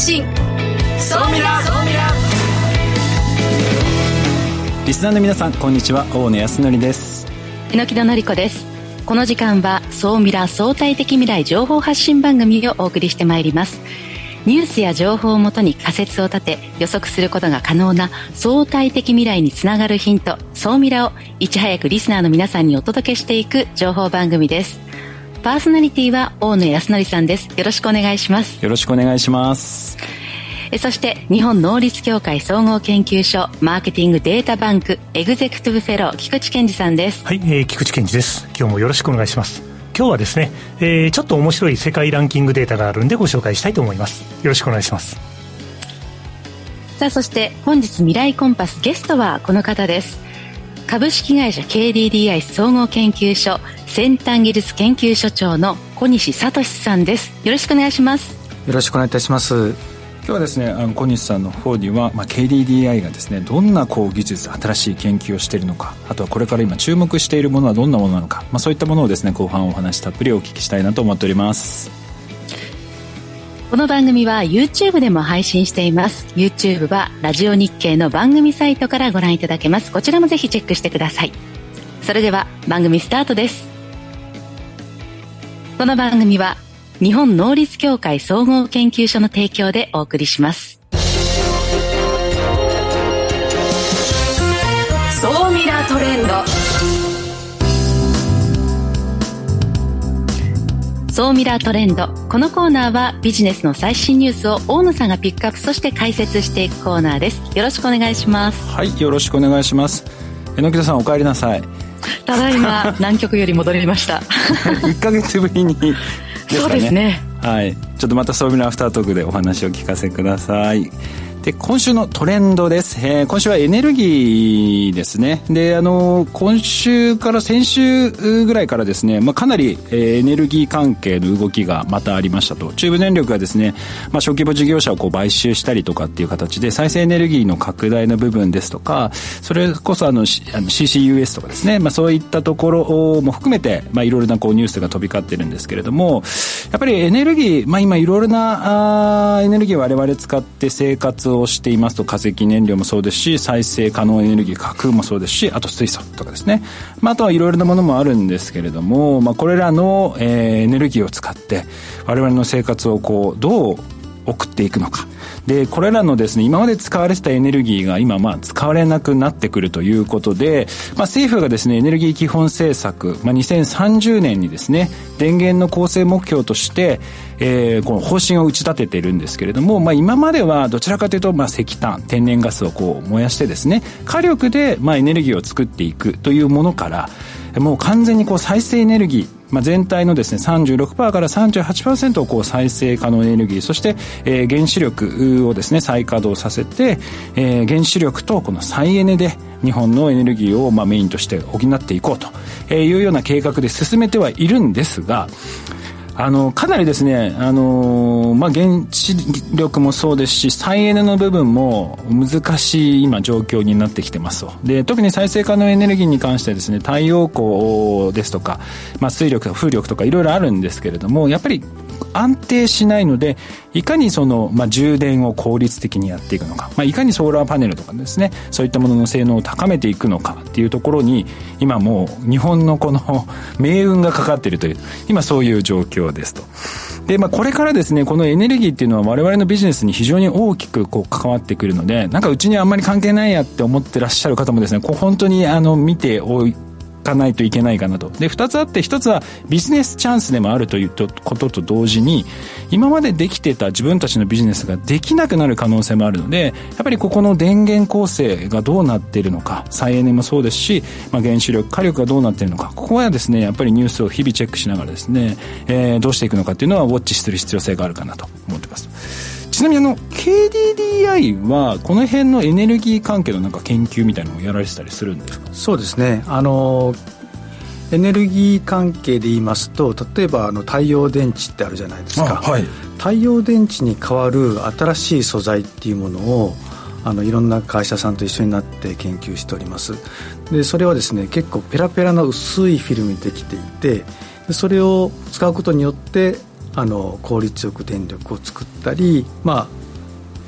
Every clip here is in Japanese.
信。総ミラ総ミラリスナーの皆さんこんにちは。大野康則です。榎木戸典子です。この時間は総ミラ相対的未来情報発信番組をお送りしてまいります。ニュースや情報をもとに仮説を立て予測することが可能な相対的未来につながるヒント総ミラをいち早くリスナーの皆さんにお届けしていく情報番組ですパーソナリティは大野康則さんです。よろしくお願いします。よろしくお願いします。そして日本能率協会総合研究所マーケティングデータバンクエグゼクティブフェロー菊池健二さんです。はい、えー、菊池健二です。今日もよろしくお願いします。今日はですね、えー、ちょっと面白い世界ランキングデータがあるんでご紹介したいと思います。よろしくお願いします。さあそして本日未来コンパスゲストはこの方です。株式会社 KDDI 総合研究所先端技術研究所長の小西聡さんです。よろしくお願いします。よろしくお願いいたします。今日はですねあの小西さんの方には、まあ、KDDI がですねどんなこう技術新しい研究をしているのかあとはこれから今注目しているものはどんなものなのか、まあ、そういったものをですね後半お話たっぷりお聞きしたいなと思っております。この番組は YouTube でも配信しています。YouTube はラジオ日経の番組サイトからご覧いただけます。こちらもぜひチェックしてください。それでは番組スタートですこの番組は日本能率協会総合研究所の提供でお送りします。総ミラートレンド。総ミラートレンド。このコーナーはビジネスの最新ニュースを大野さんがピックアップ、そして解説していくコーナーです。よろしくお願いします。はい、よろしくお願いします。榎田さんお帰りなさい。ただいま南極より戻りました。1か月ぶりにね。そうですね。はい。ちょっとまたそういうアフタートークでお話を聞かせください。で、今週のトレンドです。えー、今週はエネルギーですね。で、あの、今週から先週ぐらいからですね、まあ、かなり、えー、エネルギー関係の動きがまたありましたと。中部電力がですね、まあ、小規模事業者をこう買収したりとかっていう形で、再生エネルギーの拡大の部分ですとか、それこそあの、あの CCUS とかですね、まあ、そういったところも含めて、まあ、いろいろなこうニュースが飛び交ってるんですけれども、やっぱりエネルギー、まあ、今いろいろなあエネルギーを我々使って生活をしていますと化石燃料もそうですし再生可能エネルギー核空もそうですしあと水素とかですね、まあ、あとはいろいろなものもあるんですけれども、まあ、これらの、えー、エネルギーを使って我々の生活をこうどう送っていくのか。でこれらのですね今まで使われてたエネルギーが今まあ使われなくなってくるということで、まあ、政府がですねエネルギー基本政策、まあ、2030年にですね電源の構成目標としてえー、この方針を打ち立てているんですけれども、まあ、今まではどちらかというと、まあ、石炭天然ガスをこう燃やしてですね火力で、まあ、エネルギーを作っていくというものからもう完全にこう再生エネルギーまあ、全体のですね36%から38%をこう再生可能エネルギーそして、えー、原子力をですね再稼働させて、えー、原子力とこの再エネで日本のエネルギーをまあメインとして補っていこうというような計画で進めてはいるんですがあのかなりですね、あのまあ、原子力もそうですし再エネの部分も難しい今状況になってきてますで特に再生可能エネルギーに関してですね太陽光ですとか、まあ、水力風力とかいろいろあるんですけれどもやっぱり安定しないのでいかにその、まあ、充電を効率的にやっていくのか、まあ、いかにソーラーパネルとかですねそういったものの性能を高めていくのかっていうところに今もう日本のこの 命運がかかっているという今そういう状況ですと。で、まあ、これからですね、このエネルギーっていうのは我々のビジネスに非常に大きくこう関わってくるので、なんかうちにあんまり関係ないやって思ってらっしゃる方もですね、こう本当にあの見ておいかないといけないかなと。で、二つあって、一つはビジネスチャンスでもあるということと同時に、今までできてた自分たちのビジネスができなくなる可能性もあるので、やっぱりここの電源構成がどうなっているのか、再エネもそうですし、まあ、原子力、火力がどうなっているのか、ここはですね、やっぱりニュースを日々チェックしながらですね、えー、どうしていくのかっていうのはウォッチする必要性があるかなと思ってます。ちなみにあの KDDI はこの辺のエネルギー関係のなんか研究みたいなのをやられてたりするんですか？そうですね。あのエネルギー関係で言いますと例えばあの太陽電池ってあるじゃないですか、はい、太陽電池に代わる新しい素材っていうものをあのいろんな会社さんと一緒になって研究しております。でそれはですね結構ペラペラの薄いフィルムにできていてそれを使うことによってあの効率よく電力を作ったり、まあ、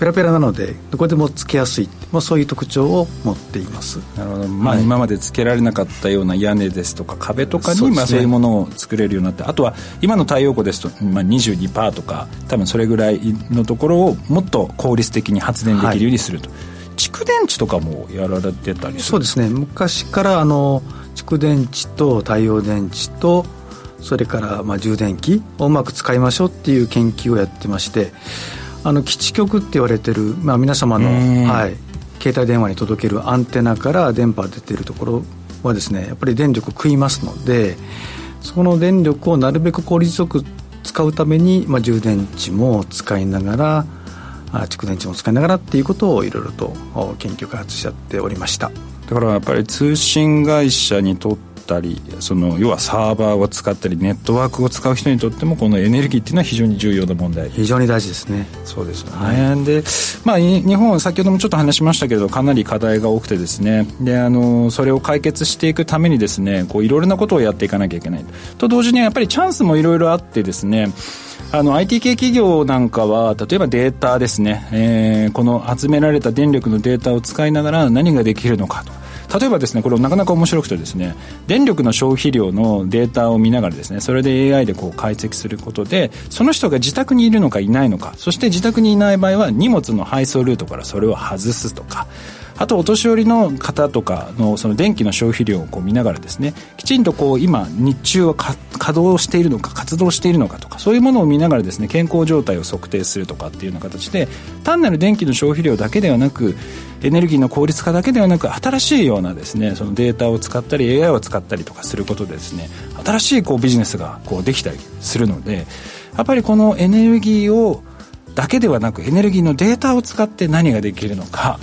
ペラペラなのでどこでもつけやすい、まあ、そういう特徴を持っています。なるほど、まあ、今までつけられなかったような屋根ですとか壁とかにまあ、そういうものを作れるようになってあとは今の太陽光ですと、まあ、22%とか多分それぐらいのところをもっと効率的に発電できるようにすると、はい、蓄電池とかもやられてたりそうですね。昔からあの蓄電池と太陽電池とそれからまあ充電器をうまく使いましょうっていう研究をやってましてあの基地局って言われてる、まあ、皆様の、はい、携帯電話に届けるアンテナから電波が出てるところはですねやっぱり電力食いますのでその電力をなるべく効率よく使うために、まあ、充電池も使いながら蓄電池も使いながらっていうことをいろいろと研究開発しちゃっておりました。だからやっぱり通信会社にとってったりその要はサーバーを使ったりネットワークを使う人にとってもこのエネルギーっていうのは非常に重要な問題。非常に大事ですね。そうですよね、はい、で、まあ、日本先ほどもちょっと話しましたけどかなり課題が多くてですね。であのそれを解決していくためにですねこういろいろなことをやっていかなきゃいけない。と同時にやっぱりチャンスもいろいろあってですねあの IT 系企業なんかは例えばデータですね、えー、この集められた電力のデータを使いながら何ができるのかと例えばですねこれなかなか面白くてですね電力の消費量のデータを見ながらですねそれで AI でこう解析することでその人が自宅にいるのかいないのかそして自宅にいない場合は荷物の配送ルートからそれを外すとかあとお年寄りの方とかのその電気の消費量をこう見ながらですねきちんとこう今日中は稼働しているのか活動しているのかとかそういうものを見ながらですね健康状態を測定するとかっていうような形で単なる電気の消費量だけではなくエネルギーの効率化だけではなく新しいようなですねそのデータを使ったり AI を使ったりとかすることでですね新しいこうビジネスがこうできたりするのでやっぱりこのエネルギーをだけではなくエネルギーのデータを使って何ができるのか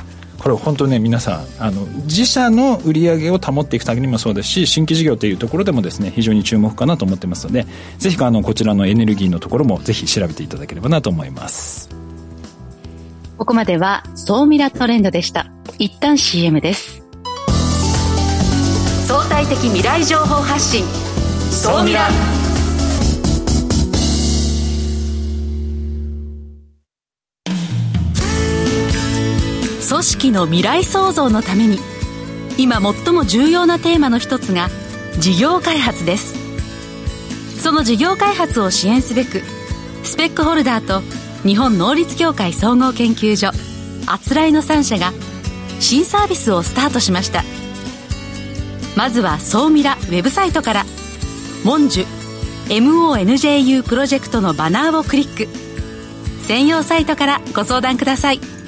これ本当ね皆さんあの自社の売り上げを保っていくためにもそうですし新規事業というところでもですね非常に注目かなと思ってますのでぜひあのこちらのエネルギーのところもぜひ調べていただければなと思います。ここまでは総ミラトレンドでした。一旦 CM です。相対的未来情報発信。総ミラ組織の未来創造のために今最も重要なテーマの一つが事業開発です。その事業開発を支援すべくスペックホルダーと日本能率協会総合研究所あつらいの3社が新サービスをスタートしました。まずは総ミラウェブサイトから「モンジュ MONJU プロジェクト」のバナーをクリック。専用サイトからご相談ください。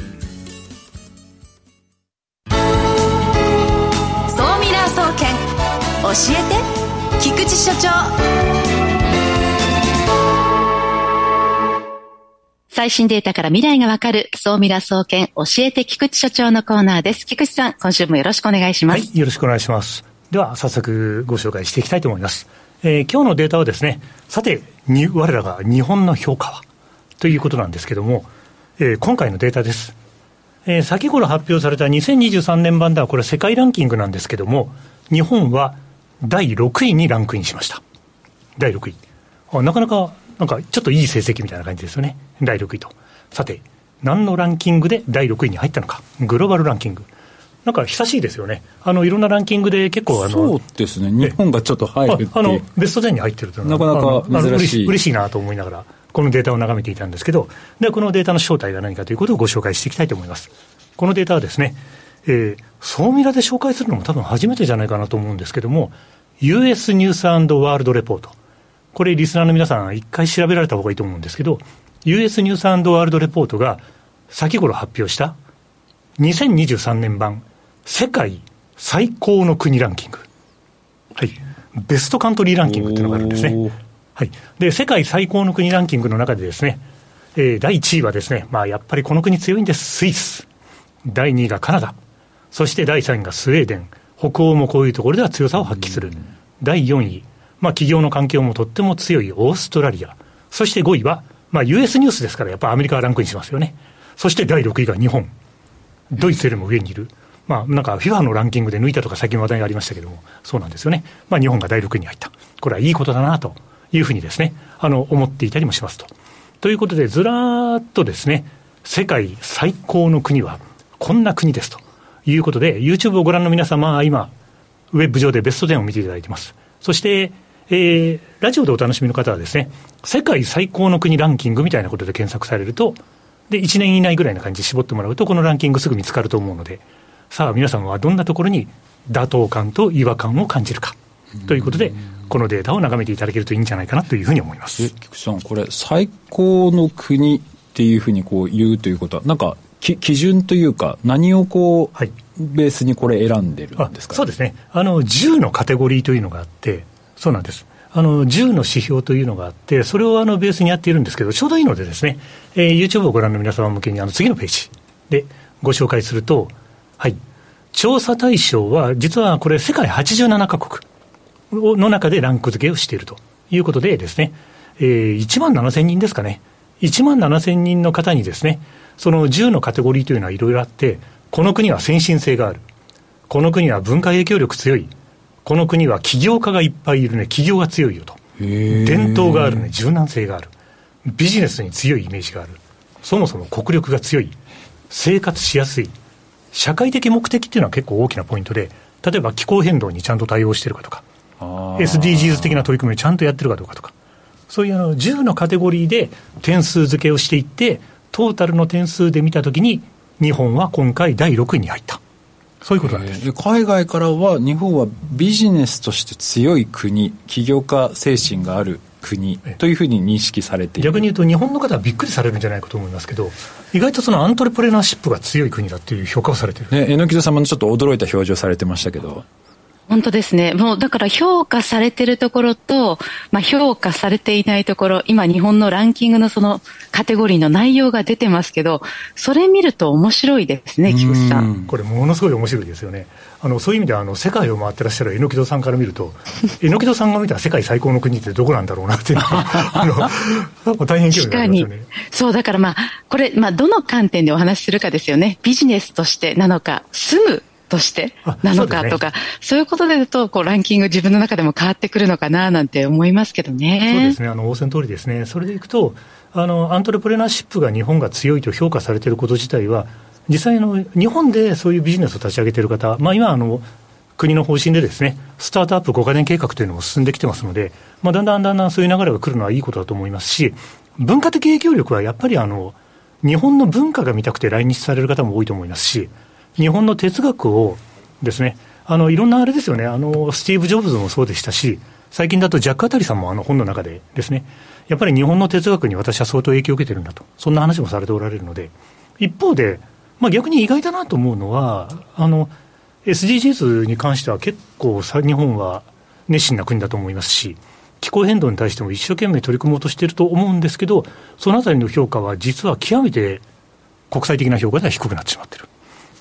教えて菊池所長最新データから未来がわかる、総ミラ総研教えて菊池所長のコーナーです。菊池さん、今週もよろしくお願いします。はい、よろしくお願いします。では、早速ご紹介していきたいと思います。えー、今日のデータはですね、さて、に我らが日本の評価は？ということなんですけども、えー、今回のデータです。えー、先頃発表された2023年版では、これ世界ランキングなんですけども、日本は第6位にランクインしました。第6位。あなかなか、なんかちょっといい成績みたいな感じですよね。第6位と。さて、何のランキングで第6位に入ったのか。グローバルランキング。なんか久しいですよね。あの、いろんなランキングで結構あの。そうですね。日本がちょっと入るってあの、ベスト10に入ってるというのは。なかなか珍しい。嬉しいなと思いながら、このデータを眺めていたんですけど、で、このデータの正体が何かということをご紹介していきたいと思います。このデータはですね、えー、総ミラで紹介するのも多分初めてじゃないかなと思うんですけども、US ニュースワールドレポート。これ、リスナーの皆さん、一回調べられた方がいいと思うんですけど、US ニュースワールドレポートが先頃発表した2023年版世界最高の国ランキング。はい。ベストカントリーランキングっていうのがあるんですね。はい。で、世界最高の国ランキングの中でですね、えー、第1位はですね、まあやっぱりこの国強いんです、スイス。第2位がカナダ。そして第3位がスウェーデン。北欧もこういうところでは強さを発揮する、うん、第4位、まあ、企業の環境もとっても強いオーストラリア、そして5位は、まあ、US ニュースですから、やっぱりアメリカはランクインしますよね、そして第6位が日本、ドイツよりも上にいる、まあ、なんか FIFA のランキングで抜いたとか、最近話題がありましたけれども、そうなんですよね、まあ、日本が第6位に入った、これはいいことだなというふうにですね、あの思っていたりもしますと。ということで、ずらーっとですね、世界最高の国はこんな国ですということで、YouTube をご覧の皆様は今、ウェブ上でベスト10を見ていただいています。そして、えー、ラジオでお楽しみの方はですね、世界最高の国ランキングみたいなことで検索されると、で、1年以内ぐらいな感じで絞ってもらうと、このランキングすぐ見つかると思うので、さあ皆さんはどんなところに妥当感と違和感を感じるか。ということで、このデータを眺めていただけるといいんじゃないかなというふうに思います。菊池さん、これ、最高の国っていうふうにこう言うということは、なんか、き基準というか、何をこう、はい、ベースにこれ選んでるんですか、そうですね。あの、10のカテゴリーというのがあって、そうなんです。あの、10の指標というのがあって、それをあの、ベースにやっているんですけど、ちょうどいいのでですね、えー、YouTube をご覧の皆様向けに、あの、次のページでご紹介すると、はい。調査対象は、実はこれ、世界87カ国の中でランク付けをしているということでですね、えー、1万7000人ですかね。1万7000人の方にですね、その10のカテゴリーというのはいろいろあって、この国は先進性がある。この国は文化影響力強い。この国は起業家がいっぱいいるね。企業が強いよと。伝統があるね。柔軟性がある。ビジネスに強いイメージがある。そもそも国力が強い。生活しやすい。社会的目的っていうのは結構大きなポイントで、例えば気候変動にちゃんと対応してるかとか、SDGs 的な取り組みをちゃんとやってるかどうかとか、そういうあの10のカテゴリーで点数付けをしていって、トータルの点数で見たときに、日本は今回第6位に入った。そういうことなんです。海外からは、日本はビジネスとして強い国、起業家精神がある国というふうに認識されている逆に言うと、日本の方はびっくりされるんじゃないかと思いますけど、意外とそのアントレプレナーシップが強い国だっていう評価をされてる。ね、榎木戸さんもちょっと驚いた表情されてましたけど。本当ですね。もうだから評価されてるところと、まあ、評価されていないところ、今日本のランキングのそのカテゴリーの内容が出てますけど、それ見ると面白いですね、菊池さん。これものすごい面白いですよね。あのそういう意味ではあの世界を回ってらっしゃる榎木戸さんから見ると、榎木戸さんが見た世界最高の国ってどこなんだろうなって あの大変興味がありますよね。そうだからまあこれまあどの観点でお話しするかですよね。ビジネスとしてなのか、住むとしてなのかとか、そう、ね,、いうことで言うと、こう、ランキング自分の中でも変わってくるのかななんて思いますけどね。そうですね。あの、仰せの通りですね。それでいくと、あの、アントレプレナーシップが日本が強いと評価されていること自体は、実際の日本でそういうビジネスを立ち上げている方、まあ今あの、国の方針でですね、スタートアップ5か年計画というのも進んできてますので、まあだんだんだんだんそういう流れが来るのはいいことだと思いますし、文化的影響力はやっぱりあの、日本の文化が見たくて来日される方も多いと思いますし、日本の哲学をですね、あのいろんなあれですよねあの、スティーブ・ジョブズもそうでしたし、最近だとジャック・アタリさんもあの本の中でですね、やっぱり日本の哲学に私は相当影響を受けてるんだと、そんな話もされておられるので、一方で、まあ、逆に意外だなと思うのは、あの SDGs に関しては結構さ、日本は熱心な国だと思いますし、気候変動に対しても一生懸命取り組もうとしていると思うんですけど、そのあたりの評価は実は極めて国際的な評価では低くなってしまっている。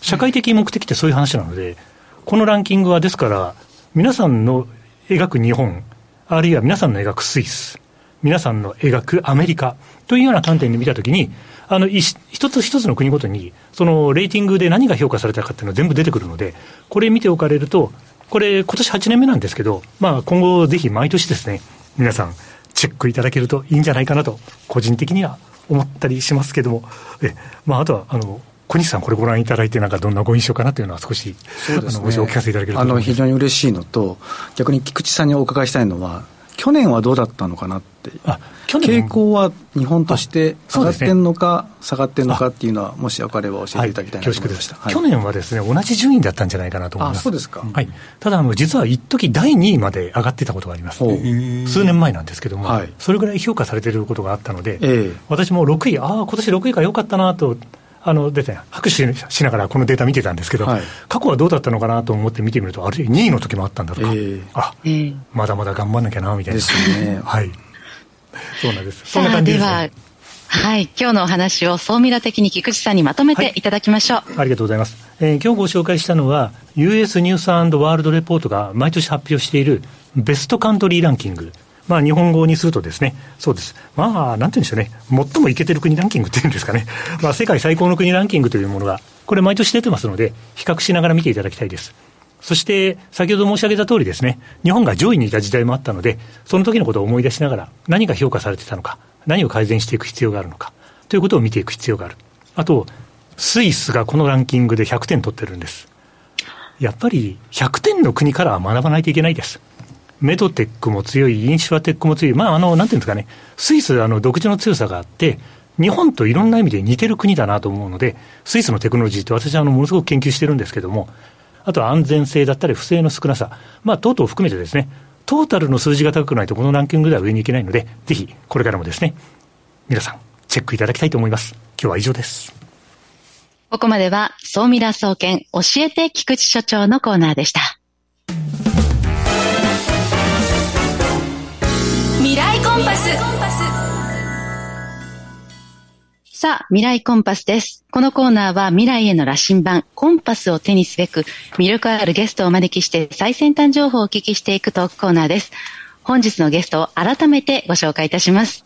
社会的目的ってそういう話なので、このランキングはですから、皆さんの描く日本、あるいは皆さんの描くスイス、皆さんの描くアメリカというような観点で見たときに、あの一つ一つの国ごとに、そのレーティングで何が評価されたかっていうのは全部出てくるので、これ見ておかれると、これ、今年8年目なんですけど、まあ、今後、ぜひ毎年ですね、皆さん、チェックいただけるといいんじゃないかなと、個人的には思ったりしますけども、えまあ、あとはあの小西さん、これご覧いただいて、なんかどんなご印象かなというのは、少し、ね、ごお聞かせいただけるとあの非常に嬉しいのと、逆に菊池さんにお伺いしたいのは、去年はどうだったのかなって、あ去年傾向は日本として上がってんのか、ね、下がってんのかっていうのは、もし分かれば教えていただきたいなと思いました、はい、去年はですね、同じ順位だったんじゃないかなと思います。そうですか、はい、ただあの、実は一時第2位まで上がってたことがあります、数年前なんですけども、はい、それぐらい評価されていることがあったので、えー、私も6位、ああ、今年6位が良かったなと。あのでね、拍手しながらこのデータ見てたんですけど、はい、過去はどうだったのかなと思って見てみると、あれ、2位の時もあったんだとか、えー、あ、えー、まだまだ頑張んなきゃなみたいな。ですね。はい。そうなんです。そんな感じです、ね、はい。今日のお話を総ミラ的に菊池さんにまとめていただきましょう。はい、ありがとうございます。えー、今日ご紹介したのは、US ニュースワールドレポートが毎年発表しているベストカントリーランキング。まあ、日本語にするとですね、そうです。まあ、なんて言うんでしょうね。最もいけてる国ランキングっていうんですかね。まあ、世界最高の国ランキングというものが、これ毎年出てますので、比較しながら見ていただきたいです。そして、先ほど申し上げた通りですね、日本が上位にいた時代もあったので、その時のことを思い出しながら、何が評価されてたのか、何を改善していく必要があるのか、ということを見ていく必要がある。あと、スイスがこのランキングで100点取ってるんです。やっぱり100点の国からは学ばないといけないです。メドテックも強い、インシュアテックも強い、まあ、あの、なんていうんですかね、スイス、あの、独自の強さがあって、日本といろんな意味で似てる国だなと思うので、スイスのテクノロジーって私はあのものすごく研究してるんですけども、あとは安全性だったり不正の少なさ、まあ、等々含めてですね、トータルの数字が高くないとこのランキングでは上に行けないので、ぜひこれからもですね、皆さんチェックいただきたいと思います。今日は以上です。ここまでは、総ミラ総研教えて菊池所長のコーナーでした。ンパス。さあ、未来コンパスです。このコーナーは未来への羅針盤、コンパスを手にすべく、魅力あるゲストをお招きして最先端情報をお聞きしていくトークコーナーです。本日のゲストを改めてご紹介いたします。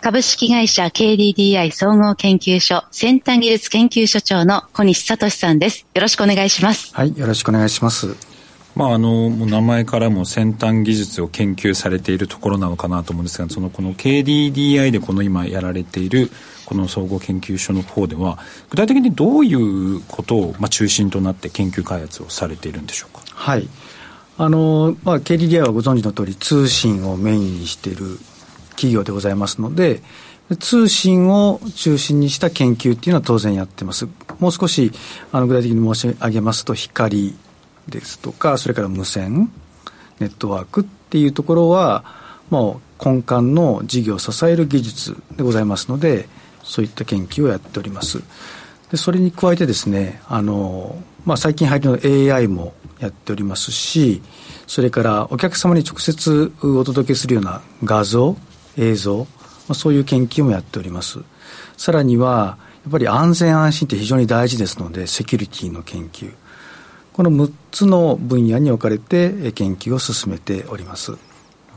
株式会社 KDDI 総合研究所先端技術研究所長の小西聡さんです。よろしくお願いします。はい、よろしくお願いします。まあ、あの名前からも先端技術を研究されているところなのかなと思うんですがそのこの KDDI でこの今やられているこの総合研究所の方では具体的にどういうことを、まあ、中心となって研究開発をされているんでしょうか？はいあのまあ、KDDI はご存知の通り通信をメインにしている企業でございますので通信を中心にした研究っていうのは当然やってます。もう少しあの具体的に申し上げますと光ですとか、それから無線、ネットワークっていうところは、もう根幹の事業を支える技術でございますので、そういった研究をやっております。でそれに加えてですね、あの、まあ、最近入りの AI もやっておりますし、それからお客様に直接お届けするような画像、映像、まあ、そういう研究もやっております。さらには、やっぱり安全安心って非常に大事ですので、セキュリティの研究。この6つの分野に置かれて研究を進めております。な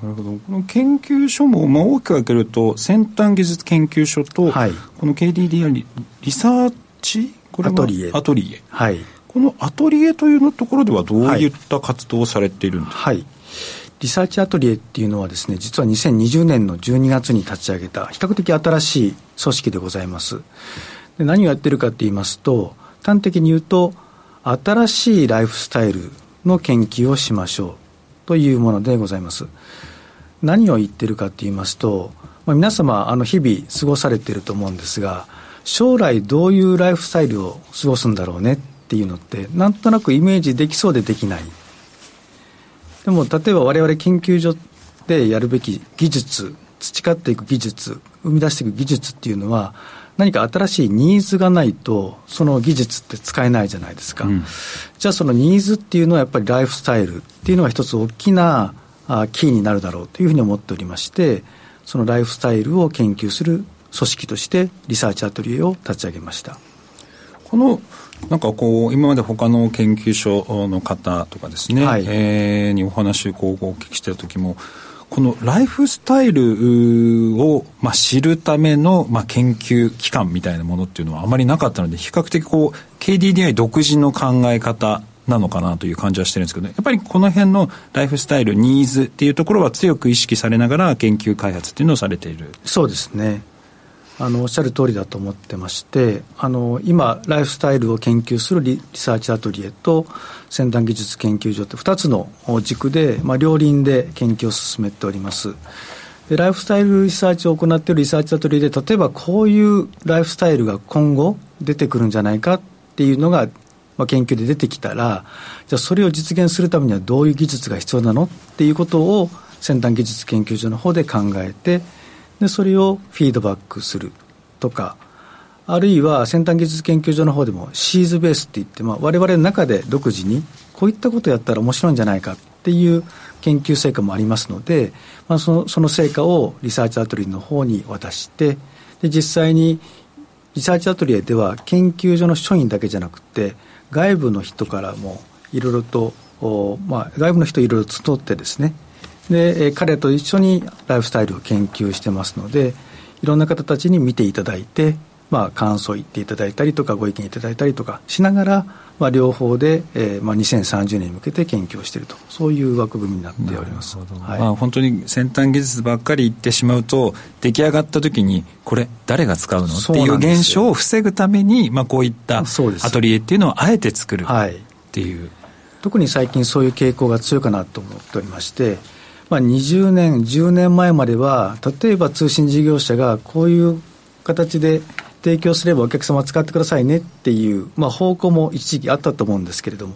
るほど。この研究所も、まあ、大きく分けると先端技術研究所と、はい、この KDDI リリサーチ？これアトリエ。アトリエ、はい、このアトリエというのところではどういった活動をされているんですか、はい、リサーチアトリエっていうのはですね実は2020年の12月に立ち上げた比較的新しい組織でございます。で何をやってるかって言いますと端的に言うと新しいライフスタイルの研究をしましょうというものでございます。何を言ってるかと言いますと、まあ、皆様あの日々過ごされていると思うんですが将来どういうライフスタイルを過ごすんだろうねっていうのってなんとなくイメージできそうでできないでも例えば我々研究所でやるべき技術培っていく技術生み出していく技術っていうのは何か新しいニーズがないと、その技術って使えないじゃないですか。うん、じゃあそのニーズっていうのはやっぱりライフスタイルっていうのが一つ大きなキーになるだろうというふうに思っておりまして、そのライフスタイルを研究する組織としてリサーチアトリエを立ち上げました。このなんかこう今まで他の研究所の方とかですね、はい、えー、にお話をこうお聞きしてた時もこのライフスタイルを、まあ、知るための、まあ、研究機関みたいなものっていうのはあまりなかったので、比較的こう、KDDI 独自の考え方なのかなという感じはしてるんですけど、やっぱりこの辺のライフスタイル、ニーズっていうところは強く意識されながら研究開発っていうのをされている。そうですね。あのおっしゃる通りだと思ってましてあの今ライフスタイルを研究するリサーチアトリエと先端技術研究所って2つの軸で、まあ、両輪で研究を進めております。でライフスタイルリサーチを行っているリサーチアトリエで例えばこういうライフスタイルが今後出てくるんじゃないかっていうのが、まあ、研究で出てきたらじゃあそれを実現するためにはどういう技術が必要なのっていうことを先端技術研究所の方で考えてでそれをフィードバックするとかあるいは先端技術研究所の方でもシーズベースっていって、まあ、我々の中で独自にこういったことをやったら面白いんじゃないかっていう研究成果もありますので、まあ、そのその成果をリサーチアトリエの方に渡してで実際にリサーチアトリエでは研究所の所員だけじゃなくて外部の人からもいろいろと、まあ、外部の人いろいろ募ってですねで彼と一緒にライフスタイルを研究してますのでいろんな方たちに見ていただいてまあ、感想を言っていただいたりとかご意見いただいたりとかしながら、まあ、両方で、えーまあ、2030年に向けて研究をしているとそういう枠組みになっております、はい、まあ、本当に先端技術ばっかり言ってしまうと出来上がった時にこれ誰が使うの？っていう現象を防ぐために、まあ、こういったアトリエっていうのをあえて作るっていう、はい、特に最近そういう傾向が強いかなと思っておりましてまあ、20年、10年前までは、例えば通信事業者がこういう形で提供すればお客様使ってくださいねっていう、まあ、方向も一時期あったと思うんですけれども、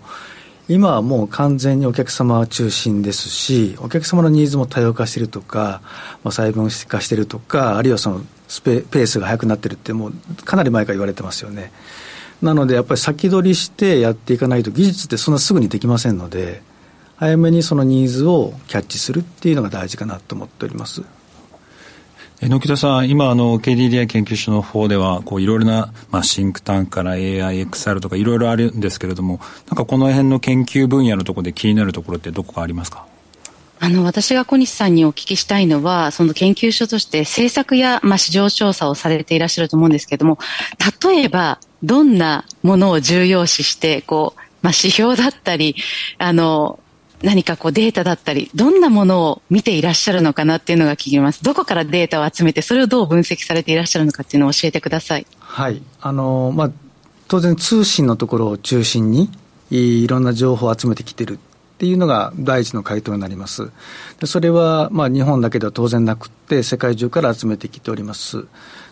今はもう完全にお客様中心ですし、お客様のニーズも多様化してるとか、まあ、細分化してるとか、あるいはそのスペペースが速くなってるって、もうかなり前から言われてますよね。なので、やっぱり先取りしてやっていかないと、技術ってそんなすぐにできませんので、早めにそのニーズをキャッチするっていうのが大事かなと思っております。榎田さん、今あの KDDI 研究所の方ではこういろいろな、まあ、シンクタンクから AIXR とかいろいろあるんですけれどもなんかこの辺の研究分野のところで気になるところってどこかありますか？あの、私が小西さんにお聞きしたいのは、その研究所として政策や、まあ、市場調査をされていらっしゃると思うんですけれども、例えば、どんなものを重要視して、こう、まあ、指標だったり、あの、何かこうデータだったり、どんなものを見ていらっしゃるのかなっていうのが聞きます。どこからデータを集めて、それをどう分析されていらっしゃるのかっていうのを教えてください。はい。あの、まあ、当然通信のところを中心に、いろんな情報を集めてきてるっていうのが第一の回答になります。でそれは、まあ、日本だけでは当然なくって、世界中から集めてきております。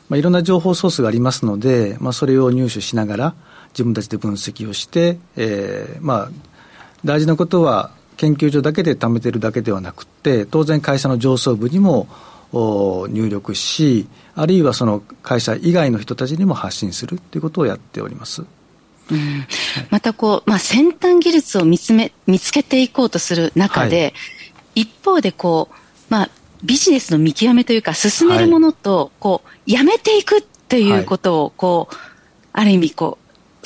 まあ、いろんな情報ソースがありますので、まあ、それを入手しながら、自分たちで分析をして、えー、まあ、大事なことは、研究所だけで貯めてるだけではなくて、当然会社の上層部にも入力し、あるいはその会社以外の人たちにも発信するということをやっております。うん、またこう、まあ、先端技術を見つめ見つけていこうとする中で、はい、一方でこう、まあ、ビジネスの見極めというか進めるものと、こうやめていくっていうことをこう、ある意味こう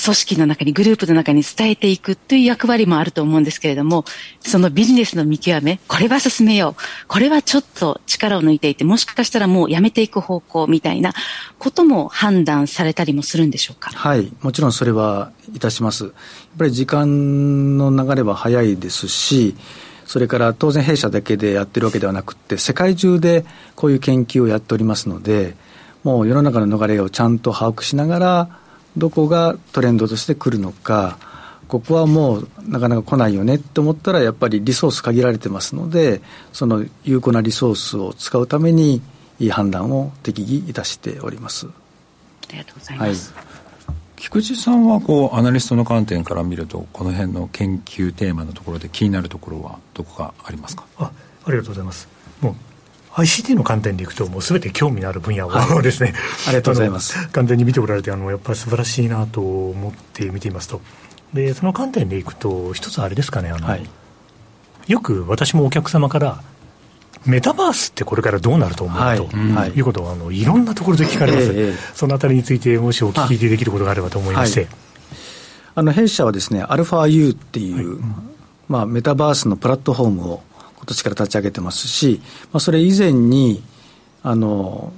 組織の中に、グループの中に伝えていくという役割もあると思うんですけれども、そのビジネスの見極め、これは進めよう、これはちょっと力を抜いていて、もしかしたらもうやめていく方向みたいなことも判断されたりもするんでしょうか？はい、もちろんそれはいたします。やっぱり時間の流れは早いですし、それから当然弊社だけでやってるわけではなくて、世界中でこういう研究をやっておりますので、もう世の中の流れをちゃんと把握しながら、どこがトレンドとして来るのか、ここはもうなかなか来ないよねって思ったら、やっぱりリソース限られてますので、その有効なリソースを使うために、いい判断を適宜いたしております。ありがとうございます。はい菊池さんはこうアナリストの観点から見るとこの辺の研究テーマのところで気になるところはどこかありますか？あありがとうございますもう ICT の観点でいくと、もうすべて興味のある分野を、はい、ですね、ありがとうございます。完全に見ておられて、あのやっぱり素晴らしいなと思って見ていますと、でその観点でいくと、一つあれですかねあの、はい、よく私もお客様から、メタバースってこれからどうなると思う、はい、と、はい、いうことをあのいろんなところで聞かれます、えー、そのあたりについて、もしお聞きできることがあればと思いまして。あの弊社はですね、アルファ U っていう、まあ、メタバースのプラットフォームを今年から立ち上げてますし、まあ、それ以前にあの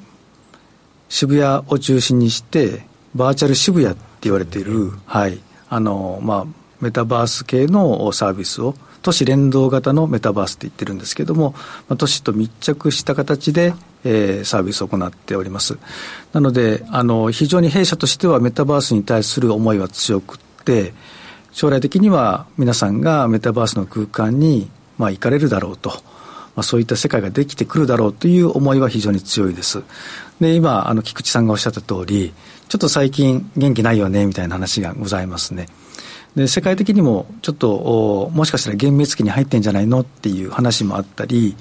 渋谷を中心にしてバーチャル渋谷って言われている、はいあのまあ、メタバース系のサービスを都市連動型のメタバースって言ってるんですけども、まあ、都市と密着した形で、えー、サービスを行っております。なのであの非常に弊社としてはメタバースに対する思いは強くって将来的には皆さんがメタバースの空間にまあ、行かれるだろうと、まあ、そういった世界ができてくるだろうという思いは非常に強いです。で、今、あの、菊池さんがおっしゃった通り、ちょっと最近元気ないよね、みたいな話がございますね。で、世界的にもちょっと、もしかしたら幻滅期に入ってんじゃないのっていう話もあったり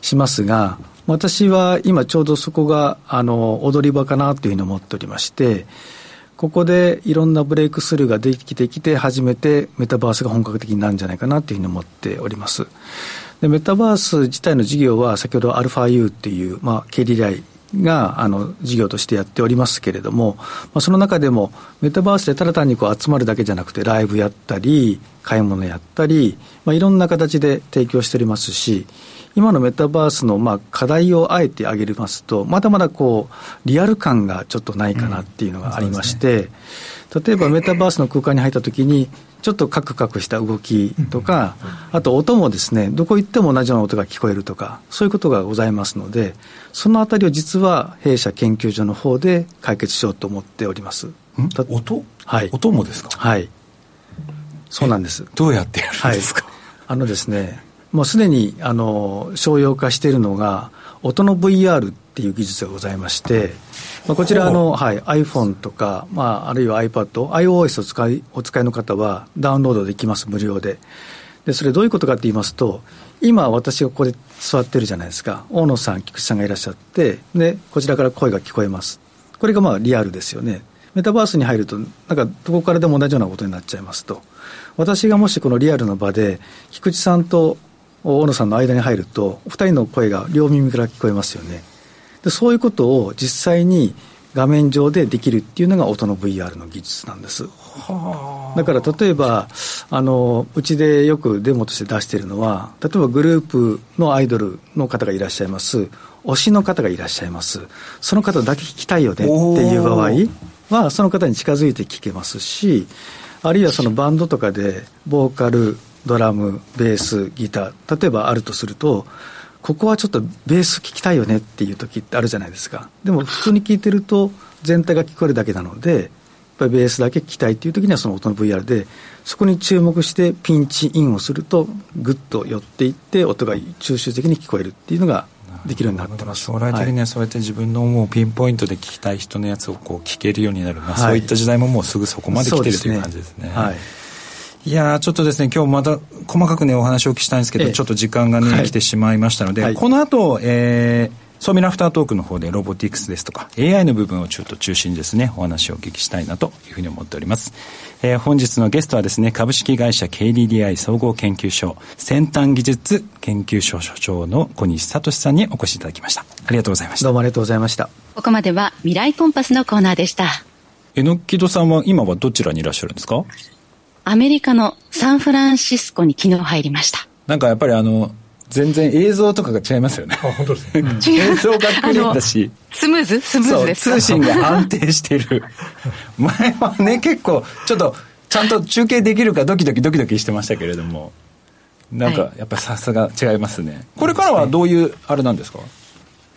しますが、私は今ちょうどそこが、あの、踊り場かなというふうに思っておりまして、ここでいろんなブレイクスルーができてきて、初めてメタバースが本格的になるんじゃないかなというふうに思っております。でメタバース自体の事業は、先ほど α u っていう、まあ、KDDI があの事業としてやっておりますけれども、まあ、その中でもメタバースでただ単にこう集まるだけじゃなくてライブやったり買い物やったり、まあ、いろんな形で提供しておりますし今のメタバースのまあ課題をあえて挙げますと、まだまだこう、リアル感がちょっとないかなっていうのがありまして、うんね、例えばメタバースの空間に入ったときに、ちょっとカクカクした動きとか、あと音もですね、どこ行っても同じような音が聞こえるとか、そういうことがございますので、そのあたりを実は弊社研究所の方で解決しようと思っております。音？はい。音もですか？はい。そうなんです。どうやってやるんですか、はい、あのですね、もうすでにあの商用化しているのが、音の VR っていう技術がございまして、まあ、こちらの、はい、iPhone とか、まあ、あるいは iPad、iOS を使いお使いの方はダウンロードできます、無料で。で、それどういうことかって言いますと、今私がここで座ってるじゃないですか。大野さん、菊池さんがいらっしゃって、で、こちらから声が聞こえます。これがまあリアルですよね。メタバースに入ると、なんかどこからでも同じようなことになっちゃいますと。私がもしこのリアルの場で、菊池さんと大野さんの間に入ると、お二人の声が両耳から聞こえますよね。でそういうことを実際に画面上でできるっていうのが音の VR の技術なんです。だから例えばあのうちでよくデモとして出しているのは例えばグループのアイドルの方がいらっしゃいます推しの方がいらっしゃいますその方だけ聞きたいよねっていう場合はその方に近づいて聞けますしあるいはそのバンドとかでボーカルドラムベースギター例えばあるとするとここはちょっとベース聞きたいよねっていう時ってあるじゃないですか。でも普通に聞いてると全体が聞こえるだけなのでやっぱりベースだけ聞きたいっていう時にはその音の VR でそこに注目してピンチインをするとぐっと寄っていって音が抽象的に聞こえるっていうのができるようになってます。将来的にはそうやって自分のもうピンポイントで聞きたい人のやつをこう聞けるようになる、まあ、そういった時代ももうすぐそこまで来てるという感じですね。はいいやちょっとですね、今日また細かくね、お話をお聞きしたいんですけど、ええ、ちょっと時間がね、はい、来てしまいましたので、はい、この後、えー、ソーミラフタートークの方でロボティクスですとか AI の部分をちょっと中心にですね、お話をお聞きしたいなというふうに思っております。えー、本日のゲストはですね、株式会社 KDDI 総合研究所先端技術研究所所長の小西聡さんにお越しいただきました。ありがとうございました。どうもありがとうございました。ここまでは未来コンパスのコーナーでした。えのきどさんは今はどちらにいらっしゃるんですか？アメリカのサンフランシスコに昨日入りました。なんかやっぱりあの、全然映像とかが違いますよね。あ、本当ですね。映像がクリアだし。スムーズ？スムーズです通信が安定してる。前はね、結構、ちょっと、ちゃんと中継できるかドキドキドキドキしてましたけれども。なんか、やっぱりさすが違いますね。これからはどういう、あれなんですか？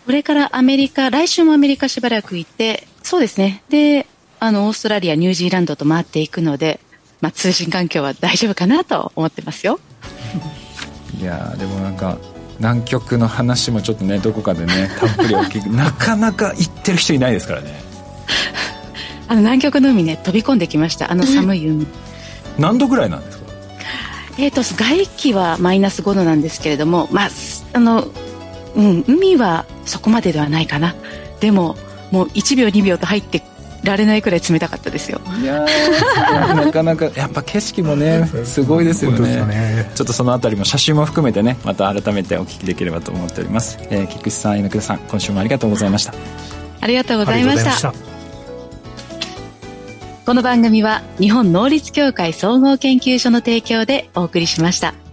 これからアメリカ、来週もアメリカしばらく行って、そうですね。で、あの、オーストラリア、ニュージーランドと回っていくので、まあ、通信環境は大丈夫かなと思ってますよ。いやでもなんか南極の話もちょっとねどこかでねたっぷりお聞き なかなか行ってる人いないですからね。あの南極の海ね飛び込んできました。あの寒い海。何度ぐらいなんですか？えっ、と外気はマイナス5度なんですけれどもまああのうん海はそこまでではないかな。でももう1秒2秒と入ってられないくらい冷たかったですよ。いやなかなかやっぱ景色もねす。ごいですよね、ね、ちょっとそのあたりも写真も含めてねまた改めてお聞きできればと思っております、えー、菊池さん猪倉さん今週もありがとうございました。ありがとうございました。この番組は日本能率協会総合研究所の提供でお送りしました